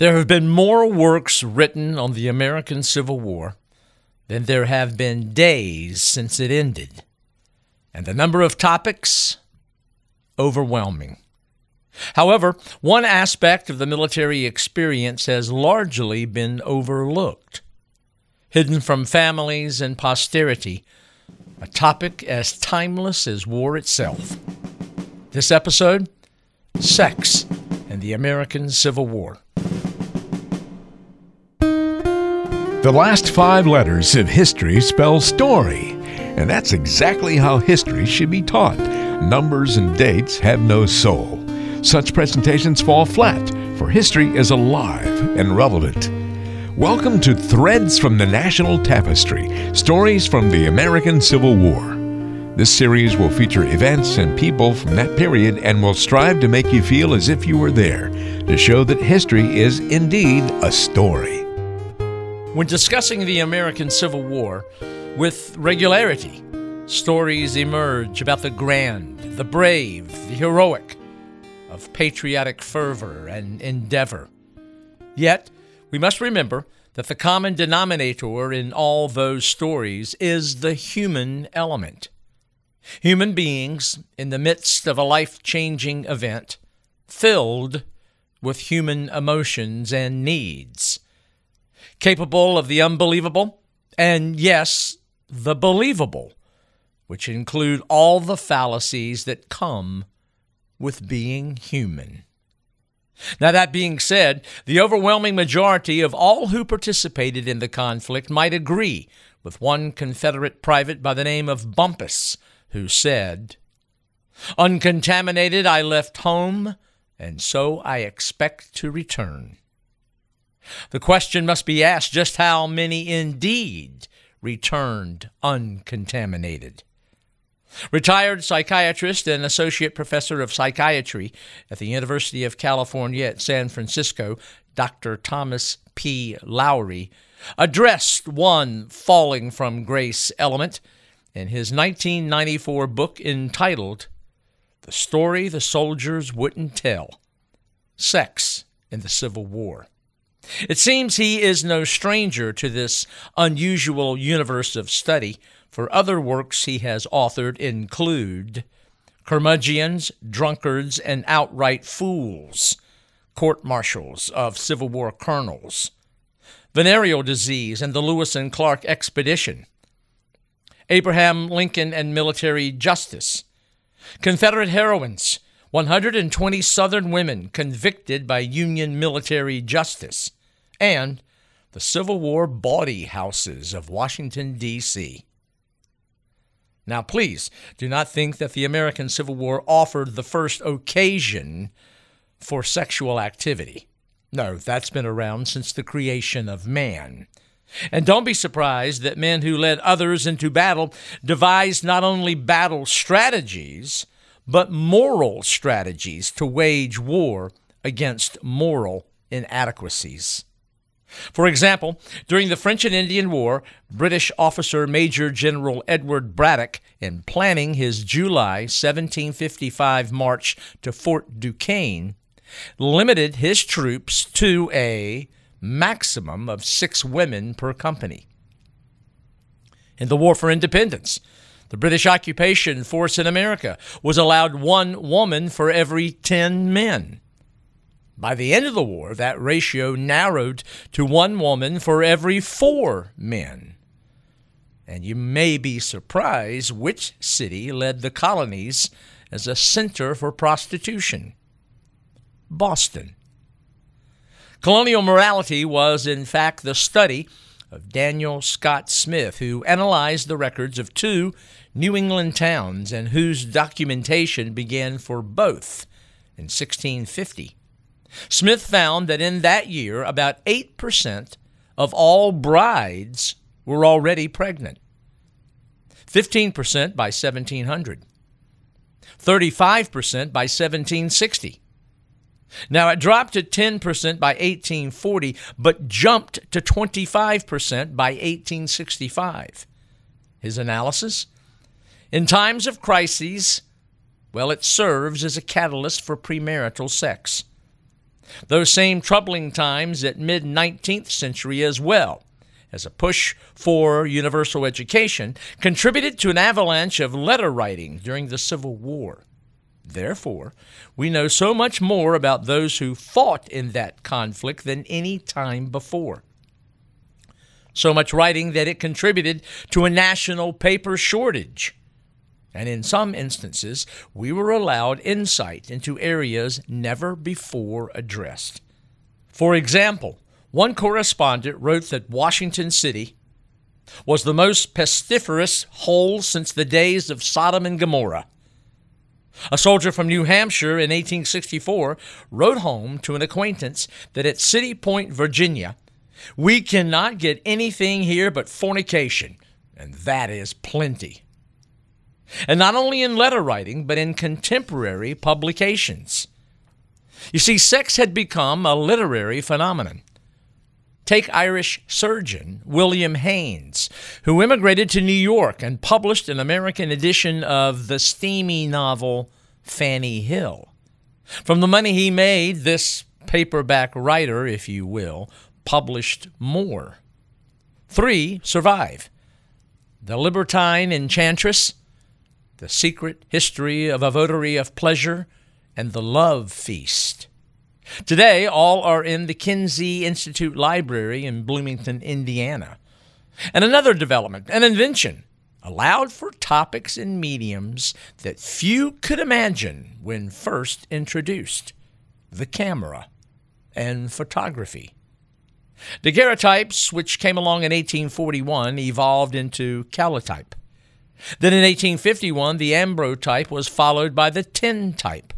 There have been more works written on the American Civil War than there have been days since it ended, and the number of topics overwhelming. However, one aspect of the military experience has largely been overlooked. Hidden from families and posterity, a topic as timeless as war itself. This episode Sex and the American Civil War. The last five letters of history spell story, and that's exactly how history should be taught. Numbers and dates have no soul. Such presentations fall flat, for history is alive and relevant. Welcome to Threads from the National Tapestry Stories from the American Civil War. This series will feature events and people from that period and will strive to make you feel as if you were there, to show that history is indeed a story. When discussing the American Civil War, with regularity, stories emerge about the grand, the brave, the heroic, of patriotic fervor and endeavor. Yet, we must remember that the common denominator in all those stories is the human element. Human beings in the midst of a life changing event, filled with human emotions and needs capable of the unbelievable, and yes, the believable, which include all the fallacies that come with being human. Now, that being said, the overwhelming majority of all who participated in the conflict might agree with one Confederate private by the name of Bumpus, who said, Uncontaminated, I left home, and so I expect to return. The question must be asked just how many indeed returned uncontaminated. Retired psychiatrist and associate professor of psychiatry at the University of California at San Francisco, Dr. Thomas P. Lowry, addressed one falling from grace element in his 1994 book entitled The Story the Soldiers Wouldn't Tell Sex in the Civil War. It seems he is no stranger to this unusual universe of study, for other works he has authored include Curmudgeons, Drunkards, and Outright Fools, Court Martials of Civil War Colonels, Venereal Disease and the Lewis and Clark Expedition, Abraham Lincoln and Military Justice, Confederate Heroines, 120 Southern women convicted by Union military justice, and the Civil War bawdy houses of Washington, D.C. Now, please do not think that the American Civil War offered the first occasion for sexual activity. No, that's been around since the creation of man. And don't be surprised that men who led others into battle devised not only battle strategies, but moral strategies to wage war against moral inadequacies. For example, during the French and Indian War, British officer Major General Edward Braddock, in planning his July 1755 march to Fort Duquesne, limited his troops to a maximum of six women per company. In the War for Independence, the British occupation force in America was allowed one woman for every 10 men. By the end of the war, that ratio narrowed to one woman for every four men. And you may be surprised which city led the colonies as a center for prostitution Boston. Colonial morality was, in fact, the study of Daniel Scott Smith, who analyzed the records of two New England towns and whose documentation began for both in 1650. Smith found that in that year, about 8% of all brides were already pregnant, 15% by 1700, 35% by 1760. Now, it dropped to 10% by 1840, but jumped to 25% by 1865. His analysis? In times of crises, well, it serves as a catalyst for premarital sex. Those same troubling times at mid 19th century as well, as a push for universal education, contributed to an avalanche of letter writing during the Civil War. Therefore, we know so much more about those who fought in that conflict than any time before. So much writing that it contributed to a national paper shortage. And in some instances, we were allowed insight into areas never before addressed. For example, one correspondent wrote that Washington City was the most pestiferous hole since the days of Sodom and Gomorrah. A soldier from New Hampshire in 1864 wrote home to an acquaintance that at City Point, Virginia, we cannot get anything here but fornication, and that is plenty. And not only in letter writing, but in contemporary publications. You see, sex had become a literary phenomenon. Take Irish surgeon William Haynes, who immigrated to New York and published an American edition of the steamy novel Fanny Hill. From the money he made, this paperback writer, if you will, published more. Three survive The Libertine Enchantress, The Secret History of a Votary of Pleasure, and The Love Feast. Today, all are in the Kinsey Institute Library in Bloomington, Indiana. And another development, an invention, allowed for topics and mediums that few could imagine when first introduced the camera and photography. Daguerreotypes, which came along in 1841, evolved into calotype. Then in 1851, the ambrotype was followed by the tintype.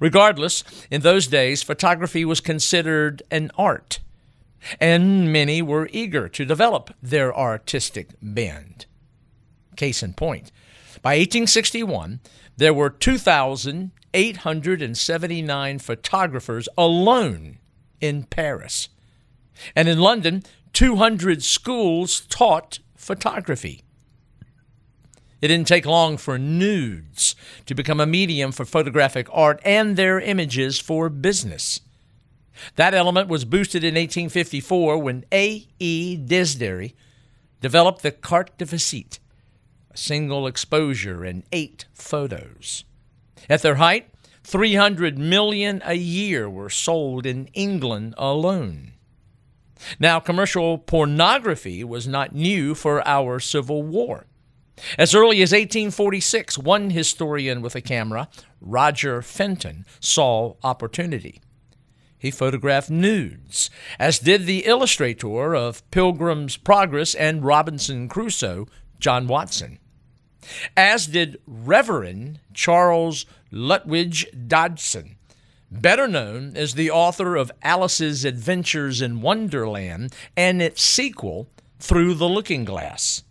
Regardless, in those days, photography was considered an art, and many were eager to develop their artistic bend. Case in point, by 1861, there were 2,879 photographers alone in Paris. And in London, 200 schools taught photography. It didn't take long for nudes to become a medium for photographic art and their images for business. That element was boosted in 1854 when A. E. Disdéri developed the carte de visite, a single exposure and eight photos. At their height, 300 million a year were sold in England alone. Now, commercial pornography was not new for our Civil War. As early as 1846, one historian with a camera, Roger Fenton, saw opportunity. He photographed nudes, as did the illustrator of Pilgrim's Progress and Robinson Crusoe, John Watson. As did Reverend Charles Lutwidge Dodgson, better known as the author of Alice's Adventures in Wonderland and its sequel, Through the Looking Glass.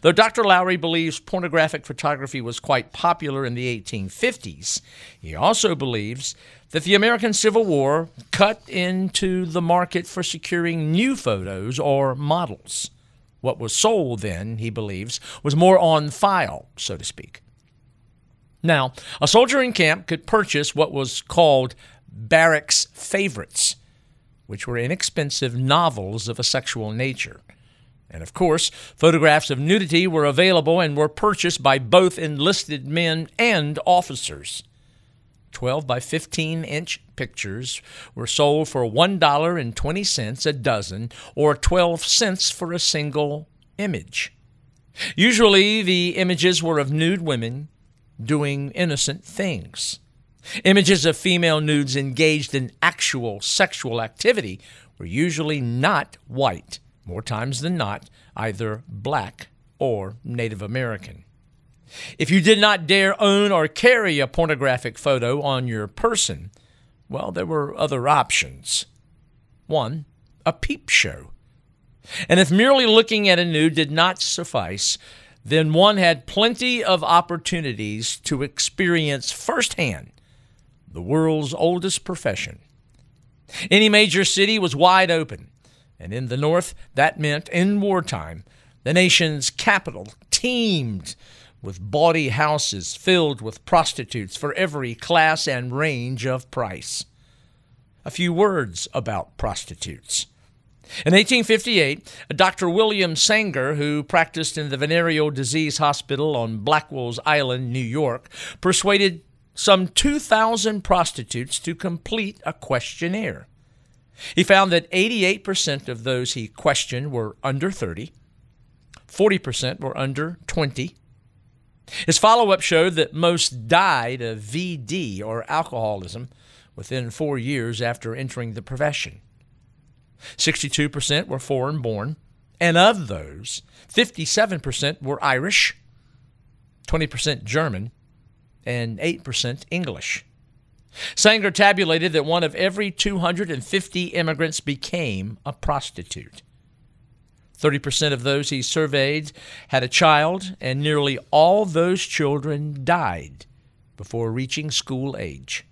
Though Dr. Lowry believes pornographic photography was quite popular in the 1850s, he also believes that the American Civil War cut into the market for securing new photos or models. What was sold then, he believes, was more on file, so to speak. Now, a soldier in camp could purchase what was called barracks favorites, which were inexpensive novels of a sexual nature. And of course, photographs of nudity were available and were purchased by both enlisted men and officers. 12 by 15 inch pictures were sold for $1.20 a dozen or 12 cents for a single image. Usually, the images were of nude women doing innocent things. Images of female nudes engaged in actual sexual activity were usually not white more times than not, either black or Native American. If you did not dare own or carry a pornographic photo on your person, well, there were other options. One, a peep show. And if merely looking at a nude did not suffice, then one had plenty of opportunities to experience firsthand the world's oldest profession. Any major city was wide open and in the North, that meant, in wartime, the nation's capital teemed with bawdy houses filled with prostitutes for every class and range of price. A few words about prostitutes. In 1858, Dr. William Sanger, who practiced in the venereal disease hospital on Blackwell's Island, New York, persuaded some 2,000 prostitutes to complete a questionnaire. He found that 88% of those he questioned were under 30, 40% were under 20. His follow up showed that most died of VD or alcoholism within four years after entering the profession. 62% were foreign born, and of those, 57% were Irish, 20% German, and 8% English. Sanger tabulated that one of every 250 immigrants became a prostitute. 30% of those he surveyed had a child, and nearly all those children died before reaching school age.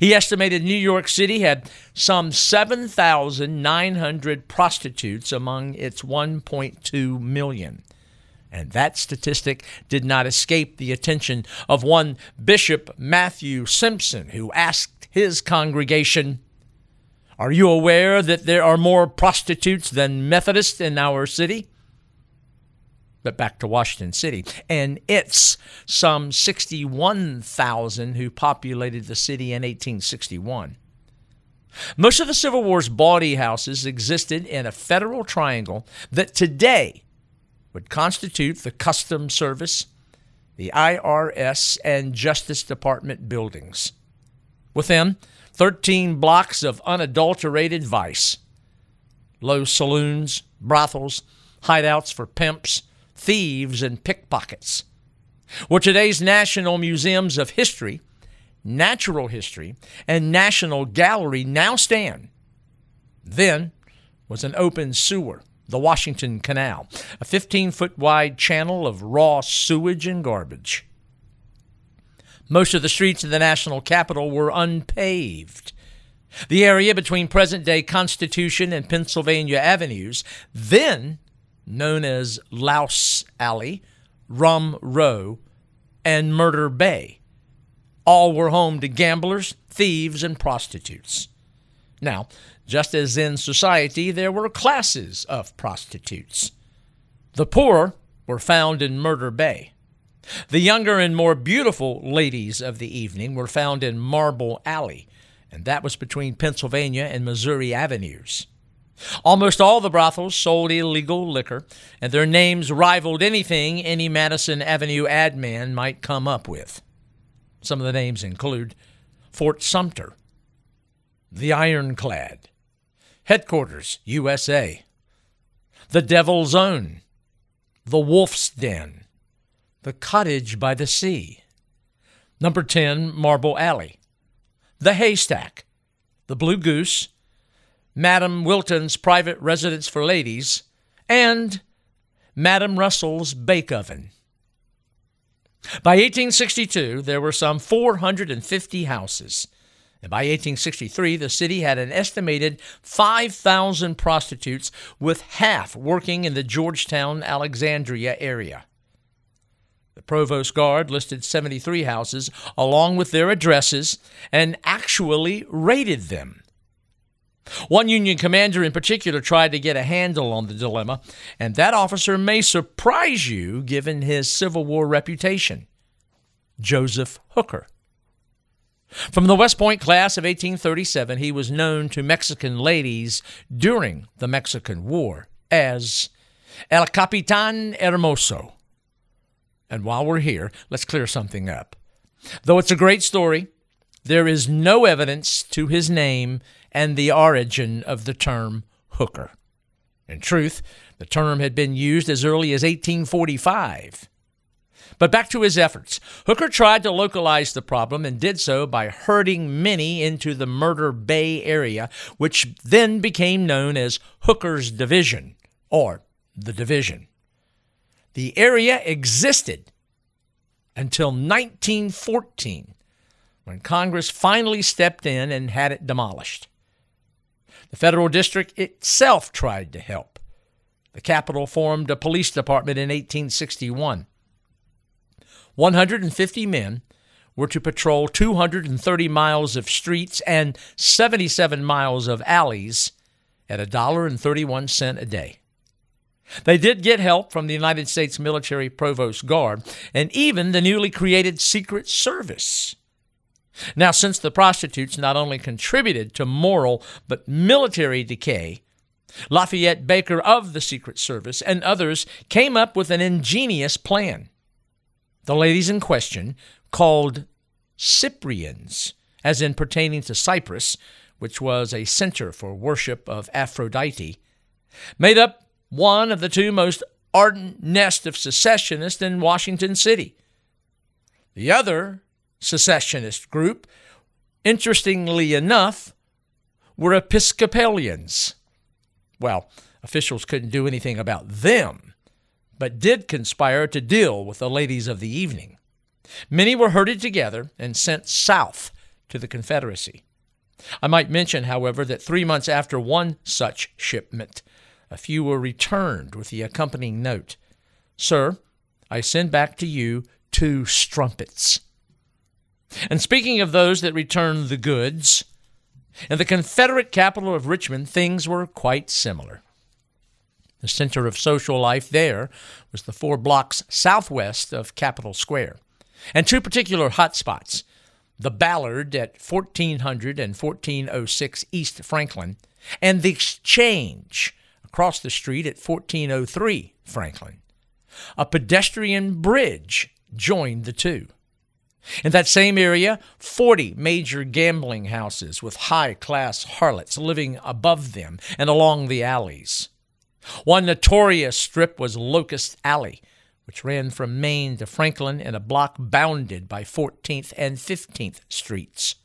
He estimated New York City had some 7,900 prostitutes among its 1.2 million. And that statistic did not escape the attention of one Bishop Matthew Simpson, who asked his congregation, Are you aware that there are more prostitutes than Methodists in our city? But back to Washington City, and it's some 61,000 who populated the city in 1861. Most of the Civil War's bawdy houses existed in a federal triangle that today would constitute the Customs Service, the IRS, and Justice Department buildings. Within, 13 blocks of unadulterated vice low saloons, brothels, hideouts for pimps, thieves, and pickpockets. Where today's National Museums of History, Natural History, and National Gallery now stand, then was an open sewer the Washington Canal, a 15 foot wide channel of raw sewage and garbage. Most of the streets in the national capital were unpaved. The area between present day Constitution and Pennsylvania Avenues, then known as Louse Alley, Rum Row, and Murder Bay, all were home to gamblers, thieves, and prostitutes. Now, just as in society, there were classes of prostitutes. The poor were found in Murder Bay. The younger and more beautiful ladies of the evening were found in Marble Alley, and that was between Pennsylvania and Missouri Avenues. Almost all the brothels sold illegal liquor, and their names rivaled anything any Madison Avenue ad man might come up with. Some of the names include Fort Sumter, the Ironclad, Headquarters, USA. The Devil's Own. The Wolf's Den. The Cottage by the Sea. Number 10, Marble Alley. The Haystack. The Blue Goose. Madam Wilton's Private Residence for Ladies. And Madam Russell's Bake Oven. By 1862, there were some 450 houses. And by 1863, the city had an estimated 5,000 prostitutes, with half working in the Georgetown, Alexandria area. The Provost Guard listed 73 houses along with their addresses and actually raided them. One Union commander in particular tried to get a handle on the dilemma, and that officer may surprise you given his Civil War reputation Joseph Hooker. From the West Point class of 1837, he was known to Mexican ladies during the Mexican War as El Capitan Hermoso. And while we're here, let's clear something up. Though it's a great story, there is no evidence to his name and the origin of the term hooker. In truth, the term had been used as early as 1845. But back to his efforts. Hooker tried to localize the problem and did so by herding many into the Murder Bay area, which then became known as Hooker's Division, or the Division. The area existed until 1914, when Congress finally stepped in and had it demolished. The federal district itself tried to help. The capital formed a police department in 1861. 150 men were to patrol 230 miles of streets and 77 miles of alleys at $1.31 a day. They did get help from the United States Military Provost Guard and even the newly created Secret Service. Now, since the prostitutes not only contributed to moral but military decay, Lafayette Baker of the Secret Service and others came up with an ingenious plan. The ladies in question, called Cyprians, as in pertaining to Cyprus, which was a center for worship of Aphrodite, made up one of the two most ardent nest of secessionists in Washington City. The other secessionist group, interestingly enough, were Episcopalians. Well, officials couldn't do anything about them, but did conspire to deal with the ladies of the evening. Many were herded together and sent south to the Confederacy. I might mention, however, that three months after one such shipment, a few were returned with the accompanying note Sir, I send back to you two strumpets. And speaking of those that returned the goods, in the Confederate capital of Richmond, things were quite similar. The center of social life there was the four blocks southwest of Capitol Square, and two particular hot spots the Ballard at 1400 and 1406 East Franklin, and the Exchange across the street at 1403 Franklin. A pedestrian bridge joined the two. In that same area, 40 major gambling houses with high class harlots living above them and along the alleys. One notorious strip was Locust Alley, which ran from Main to Franklin in a block bounded by 14th and 15th Streets.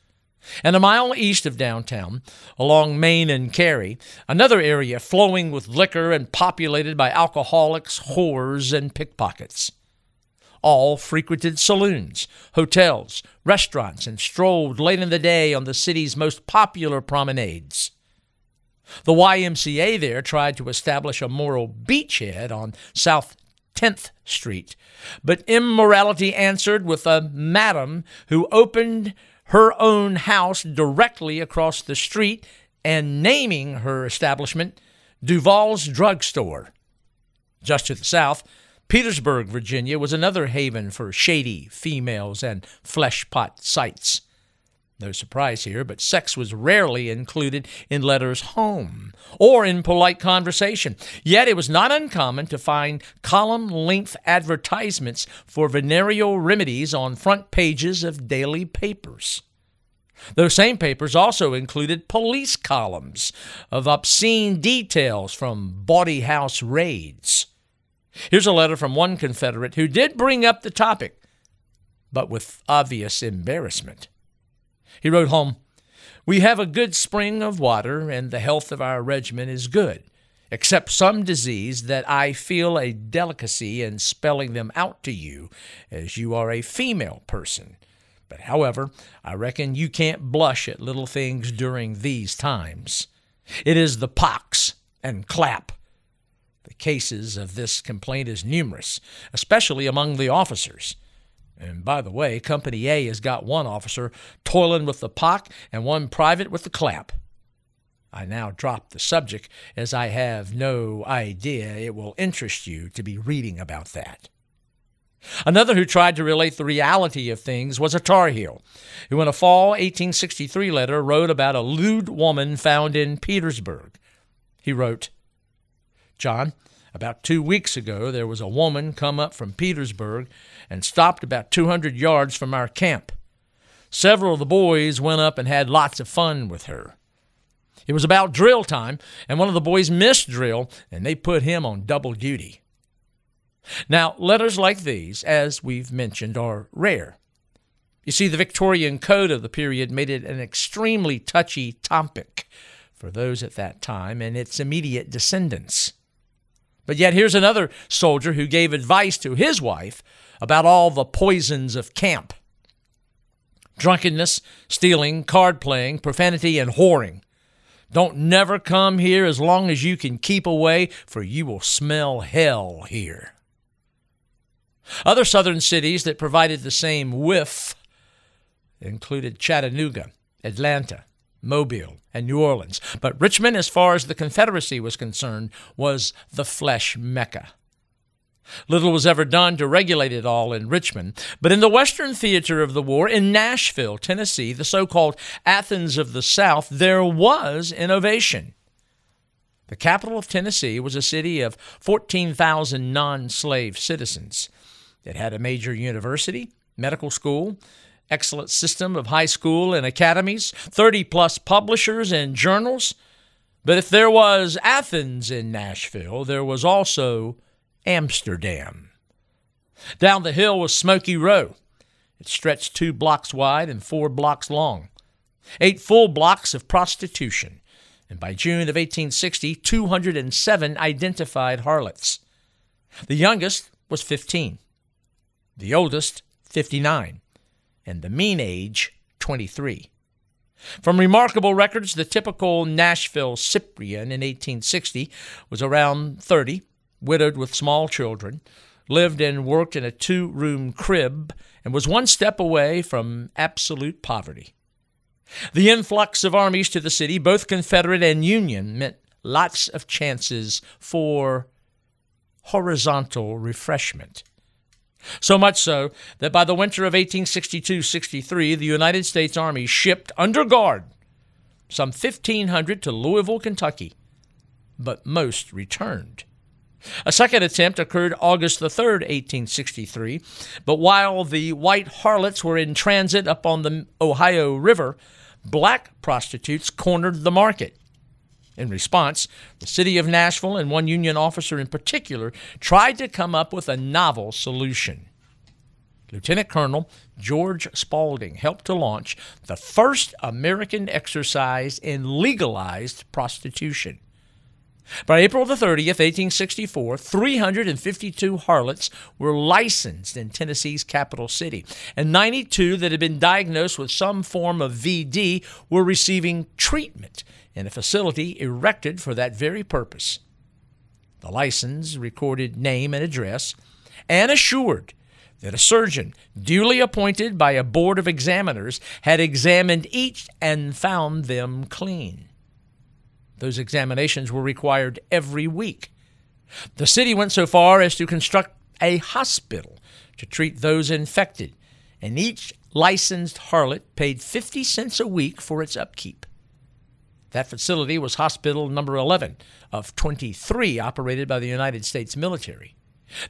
And a mile east of downtown, along Main and Cary, another area flowing with liquor and populated by alcoholics, whores, and pickpockets all frequented saloons, hotels, restaurants, and strolled late in the day on the city's most popular promenades. The YMCA there tried to establish a moral beachhead on South 10th Street, but immorality answered with a madam who opened her own house directly across the street and naming her establishment Duval's Drugstore. Just to the south, Petersburg, Virginia was another haven for shady females and fleshpot sites. No surprise here, but sex was rarely included in letters home or in polite conversation. Yet it was not uncommon to find column length advertisements for venereal remedies on front pages of daily papers. Those same papers also included police columns of obscene details from bawdy house raids. Here's a letter from one Confederate who did bring up the topic, but with obvious embarrassment. He wrote home, We have a good spring of water, and the health of our regiment is good, except some disease that I feel a delicacy in spelling them out to you, as you are a female person. But however, I reckon you can't blush at little things during these times. It is the pox and clap the cases of this complaint is numerous, especially among the officers. And by the way, Company A has got one officer toiling with the pock and one private with the clap. I now drop the subject as I have no idea it will interest you to be reading about that. Another who tried to relate the reality of things was a Tar Heel, who in a fall 1863 letter wrote about a lewd woman found in Petersburg. He wrote, John. About two weeks ago, there was a woman come up from Petersburg and stopped about 200 yards from our camp. Several of the boys went up and had lots of fun with her. It was about drill time, and one of the boys missed drill, and they put him on double duty. Now, letters like these, as we've mentioned, are rare. You see, the Victorian Code of the period made it an extremely touchy topic for those at that time and its immediate descendants. But yet, here's another soldier who gave advice to his wife about all the poisons of camp drunkenness, stealing, card playing, profanity, and whoring. Don't never come here as long as you can keep away, for you will smell hell here. Other southern cities that provided the same whiff included Chattanooga, Atlanta, Mobile, and New Orleans. But Richmond, as far as the Confederacy was concerned, was the flesh mecca. Little was ever done to regulate it all in Richmond, but in the western theater of the war, in Nashville, Tennessee, the so called Athens of the South, there was innovation. The capital of Tennessee was a city of 14,000 non slave citizens. It had a major university, medical school, excellent system of high school and academies, 30 plus publishers and journals. But if there was Athens in Nashville, there was also Amsterdam. Down the hill was Smoky Row. It stretched two blocks wide and four blocks long. Eight full blocks of prostitution. And by June of 1860, 207 identified harlots. The youngest was 15, the oldest, 59, and the mean age, 23. From remarkable records, the typical Nashville Cyprian in 1860 was around 30 widowed with small children, lived and worked in a two room crib, and was one step away from absolute poverty. The influx of armies to the city, both Confederate and Union, meant lots of chances for horizontal refreshment. So much so that by the winter of 1862 63, the United States Army shipped under guard some 1,500 to Louisville, Kentucky, but most returned. A second attempt occurred August the 3rd, 1863, but while the white harlots were in transit up on the Ohio River, black prostitutes cornered the market. In response, the city of Nashville and one Union officer in particular tried to come up with a novel solution. Lieutenant Colonel George Spaulding helped to launch the first American exercise in legalized prostitution. By April the 30th, 1864, 352 harlots were licensed in Tennessee's capital city, and 92 that had been diagnosed with some form of VD were receiving treatment in a facility erected for that very purpose. The license recorded name and address and assured that a surgeon duly appointed by a board of examiners had examined each and found them clean. Those examinations were required every week. The city went so far as to construct a hospital to treat those infected, and each licensed harlot paid 50 cents a week for its upkeep. That facility was Hospital Number 11 of 23 operated by the United States military.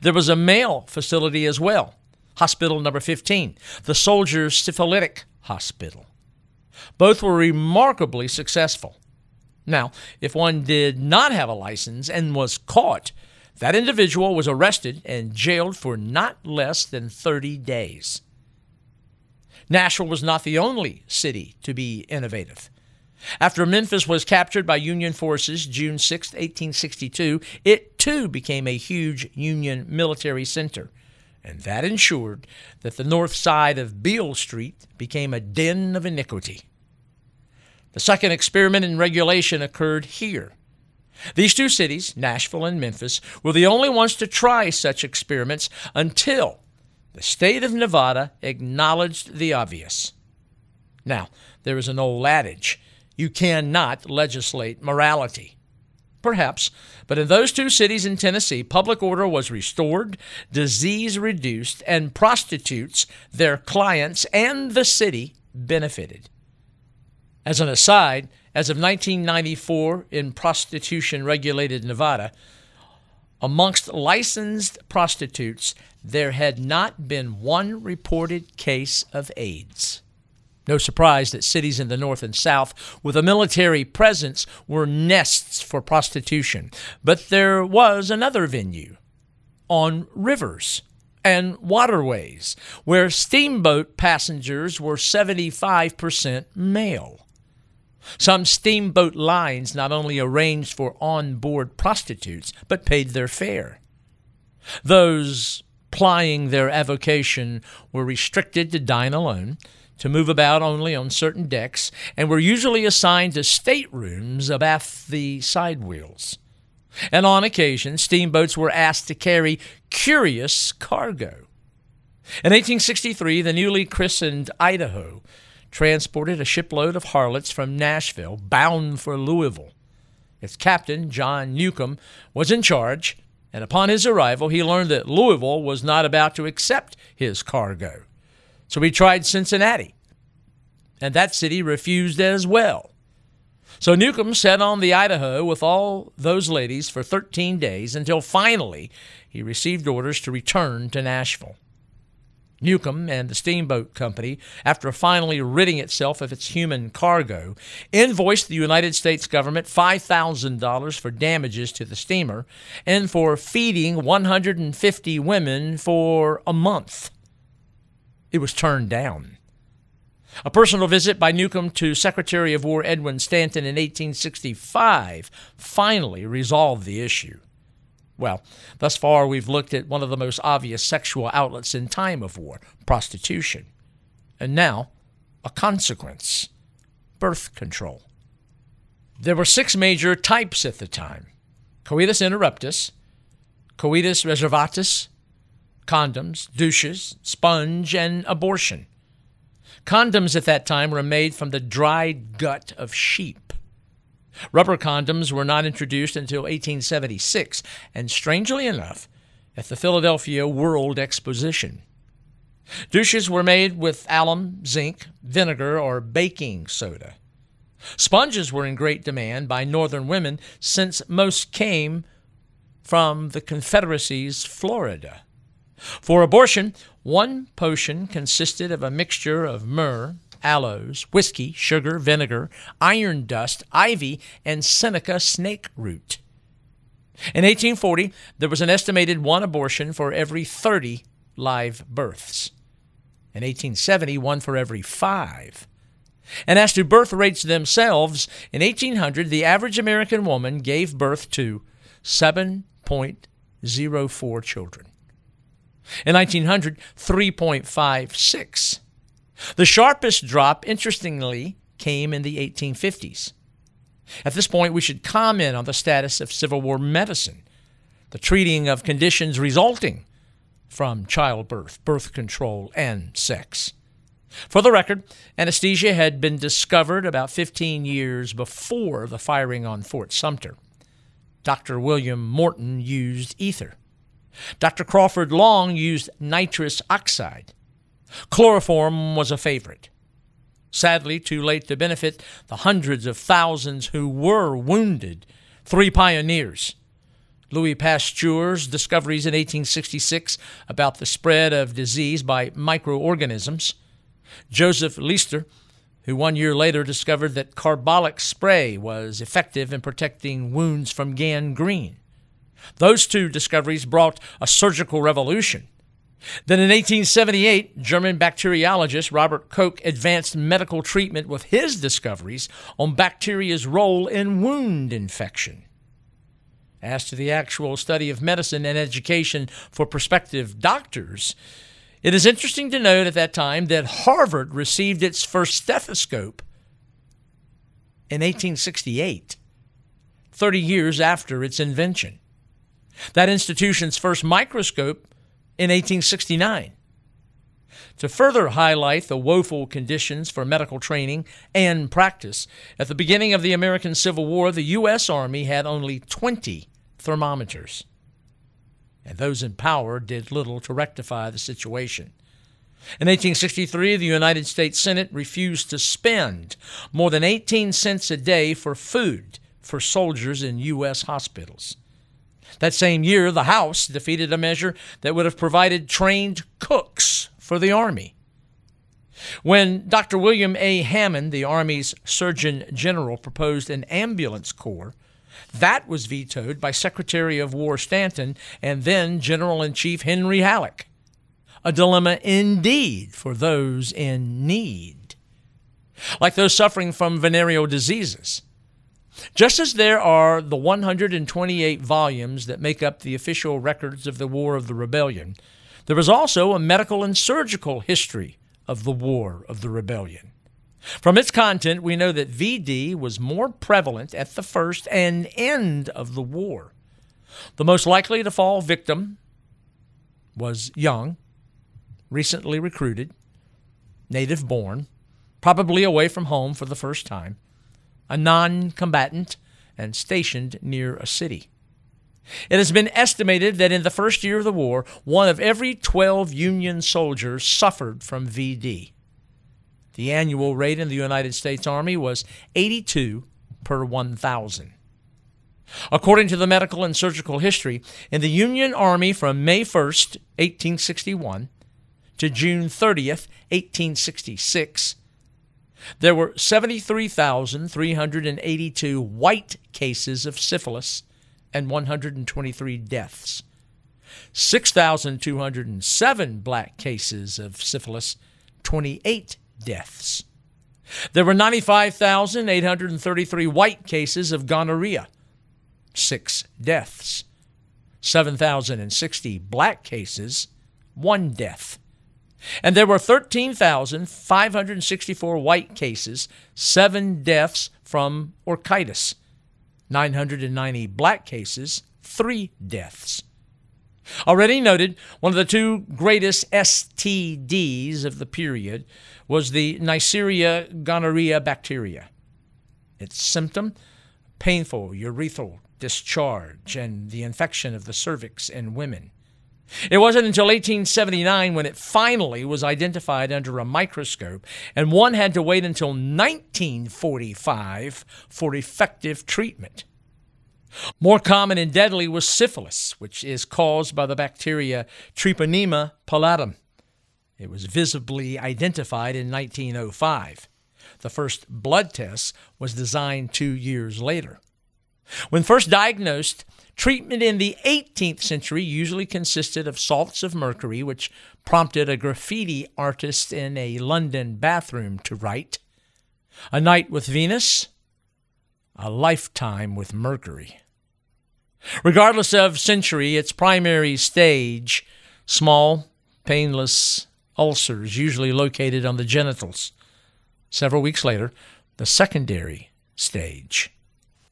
There was a male facility as well, Hospital Number 15, the Soldiers' Syphilitic Hospital. Both were remarkably successful. Now, if one did not have a license and was caught, that individual was arrested and jailed for not less than 30 days. Nashville was not the only city to be innovative. After Memphis was captured by Union forces June 6, 1862, it too became a huge Union military center, and that ensured that the north side of Beale Street became a den of iniquity. The second experiment in regulation occurred here. These two cities, Nashville and Memphis, were the only ones to try such experiments until the state of Nevada acknowledged the obvious. Now, there is an old adage you cannot legislate morality. Perhaps, but in those two cities in Tennessee, public order was restored, disease reduced, and prostitutes, their clients, and the city benefited. As an aside, as of 1994 in prostitution regulated Nevada, amongst licensed prostitutes, there had not been one reported case of AIDS. No surprise that cities in the North and South with a military presence were nests for prostitution. But there was another venue on rivers and waterways where steamboat passengers were 75% male. Some steamboat lines not only arranged for on board prostitutes, but paid their fare. Those plying their avocation were restricted to dine alone, to move about only on certain decks, and were usually assigned to staterooms abaft the side wheels. And on occasion, steamboats were asked to carry curious cargo. In 1863, the newly christened Idaho transported a shipload of harlots from Nashville bound for Louisville. Its captain, John Newcomb, was in charge, and upon his arrival, he learned that Louisville was not about to accept his cargo. So he tried Cincinnati, and that city refused as well. So Newcomb sat on the Idaho with all those ladies for 13 days until finally he received orders to return to Nashville. Newcomb and the steamboat company, after finally ridding itself of its human cargo, invoiced the United States government $5,000 for damages to the steamer and for feeding 150 women for a month. It was turned down. A personal visit by Newcomb to Secretary of War Edwin Stanton in 1865 finally resolved the issue. Well, thus far we've looked at one of the most obvious sexual outlets in time of war prostitution. And now, a consequence birth control. There were six major types at the time coitus interruptus, coitus reservatus, condoms, douches, sponge, and abortion. Condoms at that time were made from the dried gut of sheep. Rubber condoms were not introduced until 1876, and strangely enough, at the Philadelphia World Exposition. Douches were made with alum, zinc, vinegar, or baking soda. Sponges were in great demand by Northern women since most came from the Confederacy's Florida. For abortion, one potion consisted of a mixture of myrrh, aloes, whiskey, sugar, vinegar, iron dust, ivy, and Seneca snake root. In 1840, there was an estimated one abortion for every 30 live births. In 1870, one for every five. And as to birth rates themselves, in 1800, the average American woman gave birth to 7.04 children. In 1900, 3.56. The sharpest drop, interestingly, came in the 1850s. At this point, we should comment on the status of Civil War medicine, the treating of conditions resulting from childbirth, birth control, and sex. For the record, anesthesia had been discovered about 15 years before the firing on Fort Sumter. Dr. William Morton used ether. Dr. Crawford Long used nitrous oxide. Chloroform was a favorite. Sadly, too late to benefit the hundreds of thousands who were wounded. Three pioneers. Louis Pasteur's discoveries in 1866 about the spread of disease by microorganisms. Joseph Lister, who one year later discovered that carbolic spray was effective in protecting wounds from gangrene. Those two discoveries brought a surgical revolution then in 1878, German bacteriologist Robert Koch advanced medical treatment with his discoveries on bacteria's role in wound infection. As to the actual study of medicine and education for prospective doctors, it is interesting to note at that time that Harvard received its first stethoscope in 1868, 30 years after its invention. That institution's first microscope in 1869. To further highlight the woeful conditions for medical training and practice, at the beginning of the American Civil War, the U.S. Army had only 20 thermometers. And those in power did little to rectify the situation. In 1863, the United States Senate refused to spend more than 18 cents a day for food for soldiers in U.S. hospitals. That same year, the House defeated a measure that would have provided trained cooks for the Army. When Dr. William A. Hammond, the Army's Surgeon General, proposed an ambulance corps, that was vetoed by Secretary of War Stanton and then General in Chief Henry Halleck. A dilemma indeed for those in need. Like those suffering from venereal diseases, just as there are the 128 volumes that make up the official records of the War of the Rebellion, there is also a medical and surgical history of the War of the Rebellion. From its content, we know that VD was more prevalent at the first and end of the war. The most likely to fall victim was young, recently recruited, native born, probably away from home for the first time, a non combatant, and stationed near a city. It has been estimated that in the first year of the war, one of every 12 Union soldiers suffered from VD. The annual rate in the United States Army was 82 per 1,000. According to the medical and surgical history, in the Union Army from May 1st, 1861 to June 30th, 1866, there were 73,382 white cases of syphilis and 123 deaths. 6,207 black cases of syphilis, 28 deaths. There were 95,833 white cases of gonorrhea, 6 deaths. 7,060 black cases, 1 death. And there were 13,564 white cases, 7 deaths from orchitis. 990 black cases, 3 deaths. Already noted, one of the two greatest STDs of the period was the Neisseria gonorrhea bacteria. Its symptom painful urethral discharge and the infection of the cervix in women. It wasn't until 1879 when it finally was identified under a microscope, and one had to wait until 1945 for effective treatment. More common and deadly was syphilis, which is caused by the bacteria Treponema pallidum. It was visibly identified in 1905. The first blood test was designed two years later. When first diagnosed, treatment in the 18th century usually consisted of salts of mercury, which prompted a graffiti artist in a London bathroom to write A night with Venus, a lifetime with Mercury. Regardless of century, its primary stage, small, painless ulcers, usually located on the genitals. Several weeks later, the secondary stage,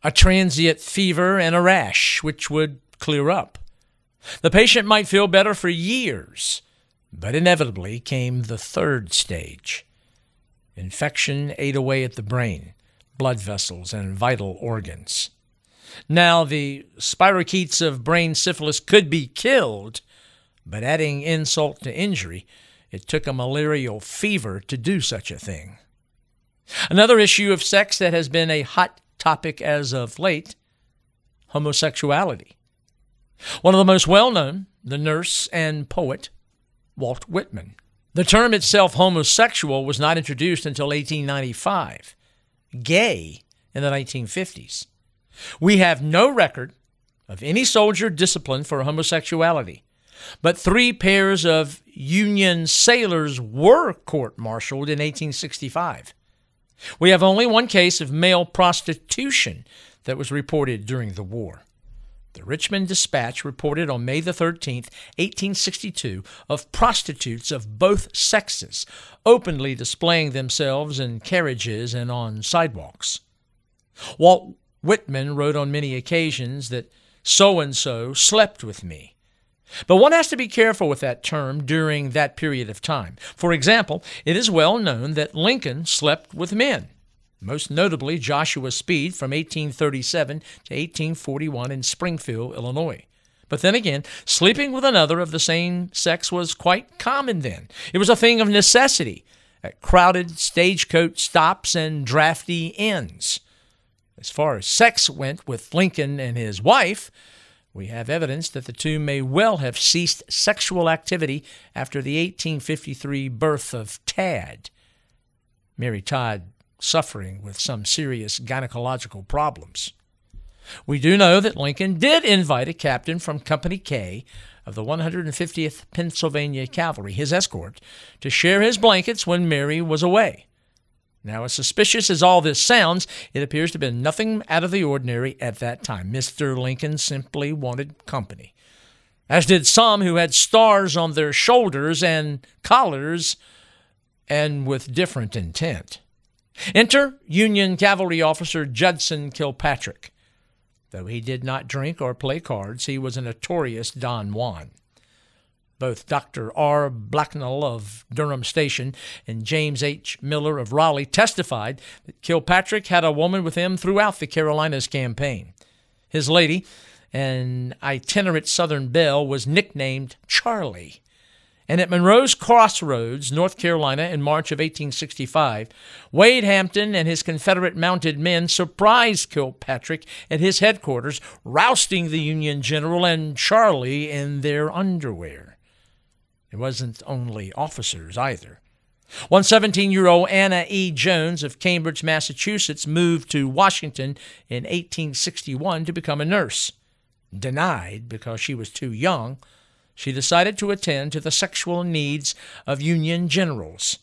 a transient fever and a rash, which would clear up. The patient might feel better for years, but inevitably came the third stage. Infection ate away at the brain, blood vessels, and vital organs. Now, the spirochetes of brain syphilis could be killed, but adding insult to injury, it took a malarial fever to do such a thing. Another issue of sex that has been a hot topic as of late homosexuality. One of the most well known, the nurse and poet, Walt Whitman. The term itself, homosexual, was not introduced until 1895, gay in the 1950s. We have no record of any soldier disciplined for homosexuality, but three pairs of Union sailors were court martialed in 1865. We have only one case of male prostitution that was reported during the war. The Richmond Dispatch reported on May the 13th, 1862, of prostitutes of both sexes openly displaying themselves in carriages and on sidewalks. Walt Whitman wrote on many occasions that so and so slept with me. But one has to be careful with that term during that period of time. For example, it is well known that Lincoln slept with men, most notably Joshua Speed from 1837 to 1841 in Springfield, Illinois. But then again, sleeping with another of the same sex was quite common then. It was a thing of necessity at crowded stagecoach stops and drafty inns. As far as sex went with Lincoln and his wife, we have evidence that the two may well have ceased sexual activity after the 1853 birth of Tad. Mary Todd suffering with some serious gynecological problems. We do know that Lincoln did invite a captain from Company K of the 150th Pennsylvania Cavalry, his escort, to share his blankets when Mary was away. Now, as suspicious as all this sounds, it appears to have been nothing out of the ordinary at that time. Mr. Lincoln simply wanted company, as did some who had stars on their shoulders and collars, and with different intent. Enter Union Cavalry Officer Judson Kilpatrick. Though he did not drink or play cards, he was a notorious Don Juan. Both Dr. R. Blacknell of Durham Station and James H. Miller of Raleigh testified that Kilpatrick had a woman with him throughout the Carolinas campaign. His lady, an itinerant Southern belle, was nicknamed Charlie. And at Monroe's Crossroads, North Carolina, in March of 1865, Wade Hampton and his Confederate mounted men surprised Kilpatrick at his headquarters, rousting the Union general and Charlie in their underwear. It wasn't only officers either. One 17 year old Anna E. Jones of Cambridge, Massachusetts, moved to Washington in 1861 to become a nurse. Denied because she was too young, she decided to attend to the sexual needs of Union generals.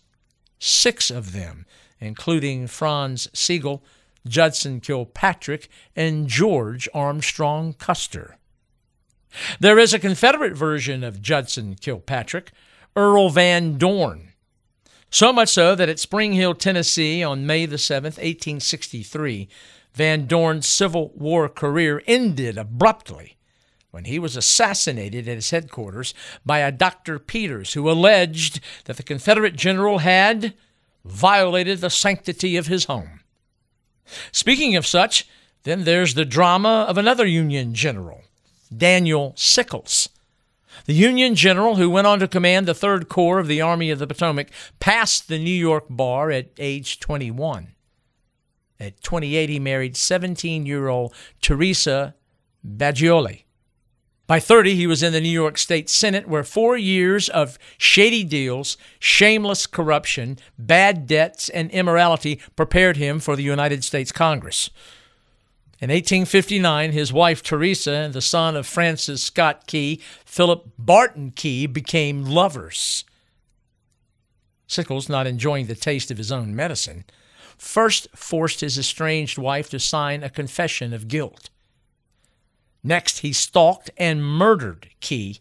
Six of them, including Franz Sigel, Judson Kilpatrick, and George Armstrong Custer. There is a Confederate version of Judson Kilpatrick, Earl Van Dorn. So much so that at Spring Hill, Tennessee, on May the 7th, 1863, Van Dorn's Civil War career ended abruptly when he was assassinated at his headquarters by a Dr. Peters who alleged that the Confederate general had violated the sanctity of his home. Speaking of such, then there's the drama of another Union general, Daniel Sickles. The Union general who went on to command the 3rd Corps of the Army of the Potomac passed the New York bar at age 21. At 28, he married 17 year old Teresa Bagioli. By 30, he was in the New York State Senate, where four years of shady deals, shameless corruption, bad debts, and immorality prepared him for the United States Congress. In 1859, his wife Teresa and the son of Francis Scott Key, Philip Barton Key, became lovers. Sickles, not enjoying the taste of his own medicine, first forced his estranged wife to sign a confession of guilt. Next, he stalked and murdered Key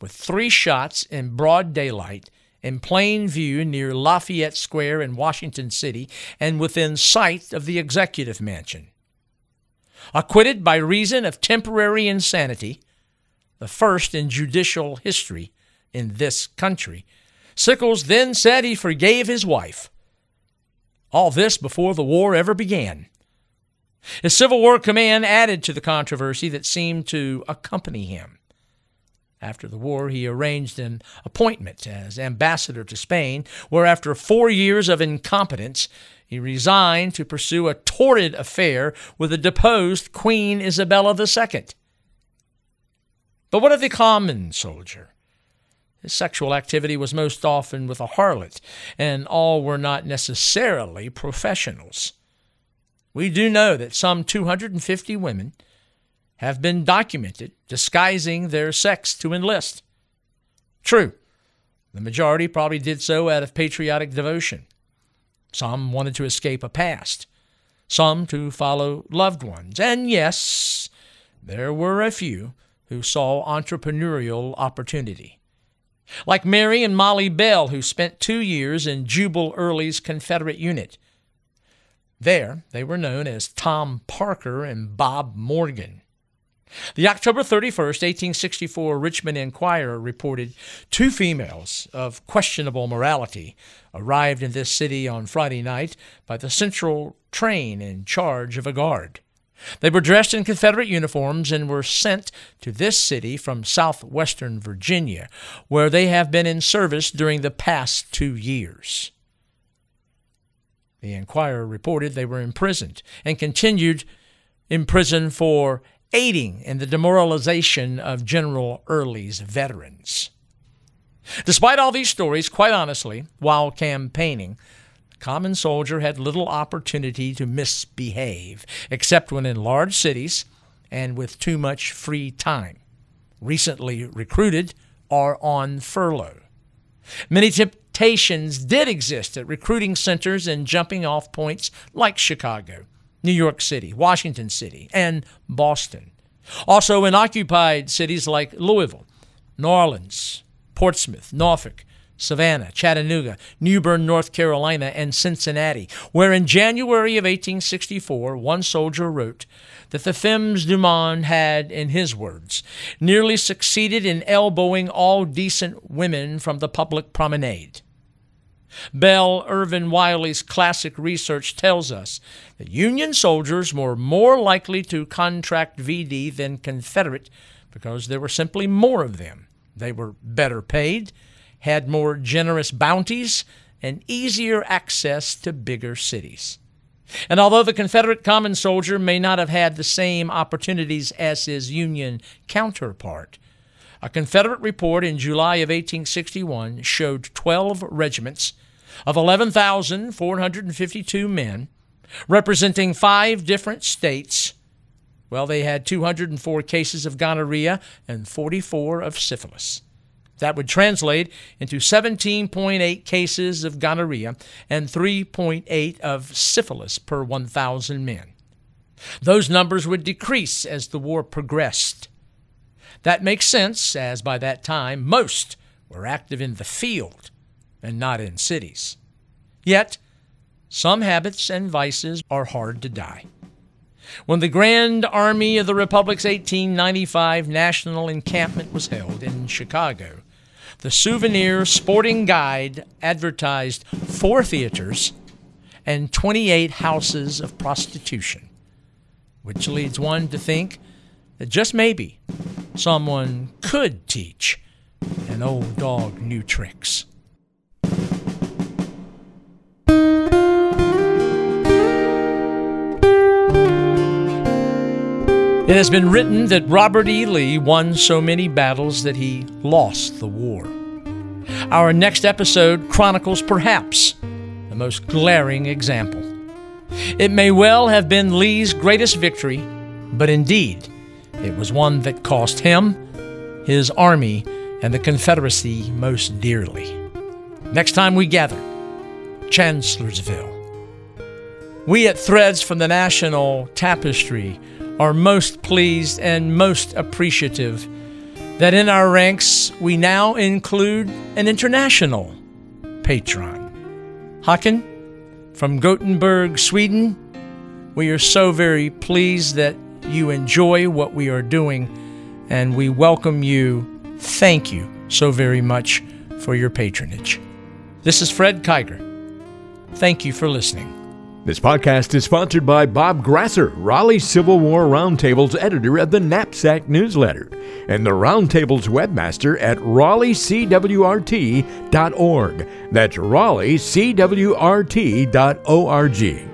with three shots in broad daylight in plain view near Lafayette Square in Washington City and within sight of the executive mansion. Acquitted by reason of temporary insanity, the first in judicial history in this country, Sickles then said he forgave his wife. All this before the war ever began. His Civil War command added to the controversy that seemed to accompany him. After the war, he arranged an appointment as ambassador to Spain, where after four years of incompetence, he resigned to pursue a torrid affair with the deposed Queen Isabella II. But what of the common soldier? His sexual activity was most often with a harlot, and all were not necessarily professionals. We do know that some 250 women have been documented disguising their sex to enlist. True, the majority probably did so out of patriotic devotion. Some wanted to escape a past, some to follow loved ones, and yes, there were a few who saw entrepreneurial opportunity. Like Mary and Molly Bell, who spent two years in Jubal Early's Confederate unit there, they were known as Tom Parker and Bob Morgan. The October 31st, 1864 Richmond Enquirer reported two females of questionable morality arrived in this city on Friday night by the central train in charge of a guard. They were dressed in Confederate uniforms and were sent to this city from southwestern Virginia, where they have been in service during the past two years. The Enquirer reported they were imprisoned and continued in prison for aiding in the demoralization of General Early's veterans. Despite all these stories, quite honestly, while campaigning, the common soldier had little opportunity to misbehave, except when in large cities and with too much free time, recently recruited or on furlough. Many temptations did exist at recruiting centers and jumping off points like Chicago, New York City, Washington City, and Boston. Also in occupied cities like Louisville, New Orleans, Portsmouth, Norfolk, Savannah, Chattanooga, New Bern, North Carolina, and Cincinnati, where in January of 1864 one soldier wrote that the Femmes du Monde had, in his words, nearly succeeded in elbowing all decent women from the public promenade. Bell Irvin Wiley's classic research tells us that Union soldiers were more likely to contract VD than Confederate because there were simply more of them. They were better paid had more generous bounties and easier access to bigger cities. And although the Confederate common soldier may not have had the same opportunities as his Union counterpart, a Confederate report in July of 1861 showed 12 regiments of 11,452 men representing five different states. Well, they had 204 cases of gonorrhea and 44 of syphilis. That would translate into 17.8 cases of gonorrhea and 3.8 of syphilis per 1,000 men. Those numbers would decrease as the war progressed. That makes sense, as by that time most were active in the field and not in cities. Yet, some habits and vices are hard to die. When the Grand Army of the Republic's 1895 National Encampment was held in Chicago, the Souvenir Sporting Guide advertised four theaters and 28 houses of prostitution, which leads one to think just maybe someone could teach an old dog new tricks. It has been written that Robert E. Lee won so many battles that he lost the war. Our next episode chronicles perhaps the most glaring example. It may well have been Lee's greatest victory, but indeed, it was one that cost him, his army, and the Confederacy most dearly. Next time we gather, Chancellorsville. We at Threads from the National Tapestry are most pleased and most appreciative that in our ranks we now include an international patron. Haken from Gothenburg, Sweden, we are so very pleased that you enjoy what we are doing and we welcome you. Thank you so very much for your patronage. This is Fred Kiger. Thank you for listening. This podcast is sponsored by Bob Grasser, Raleigh Civil War Roundtable's editor of the Knapsack newsletter, and the Roundtable's webmaster at raleighcwrt.org. That's raleighcwrt.org.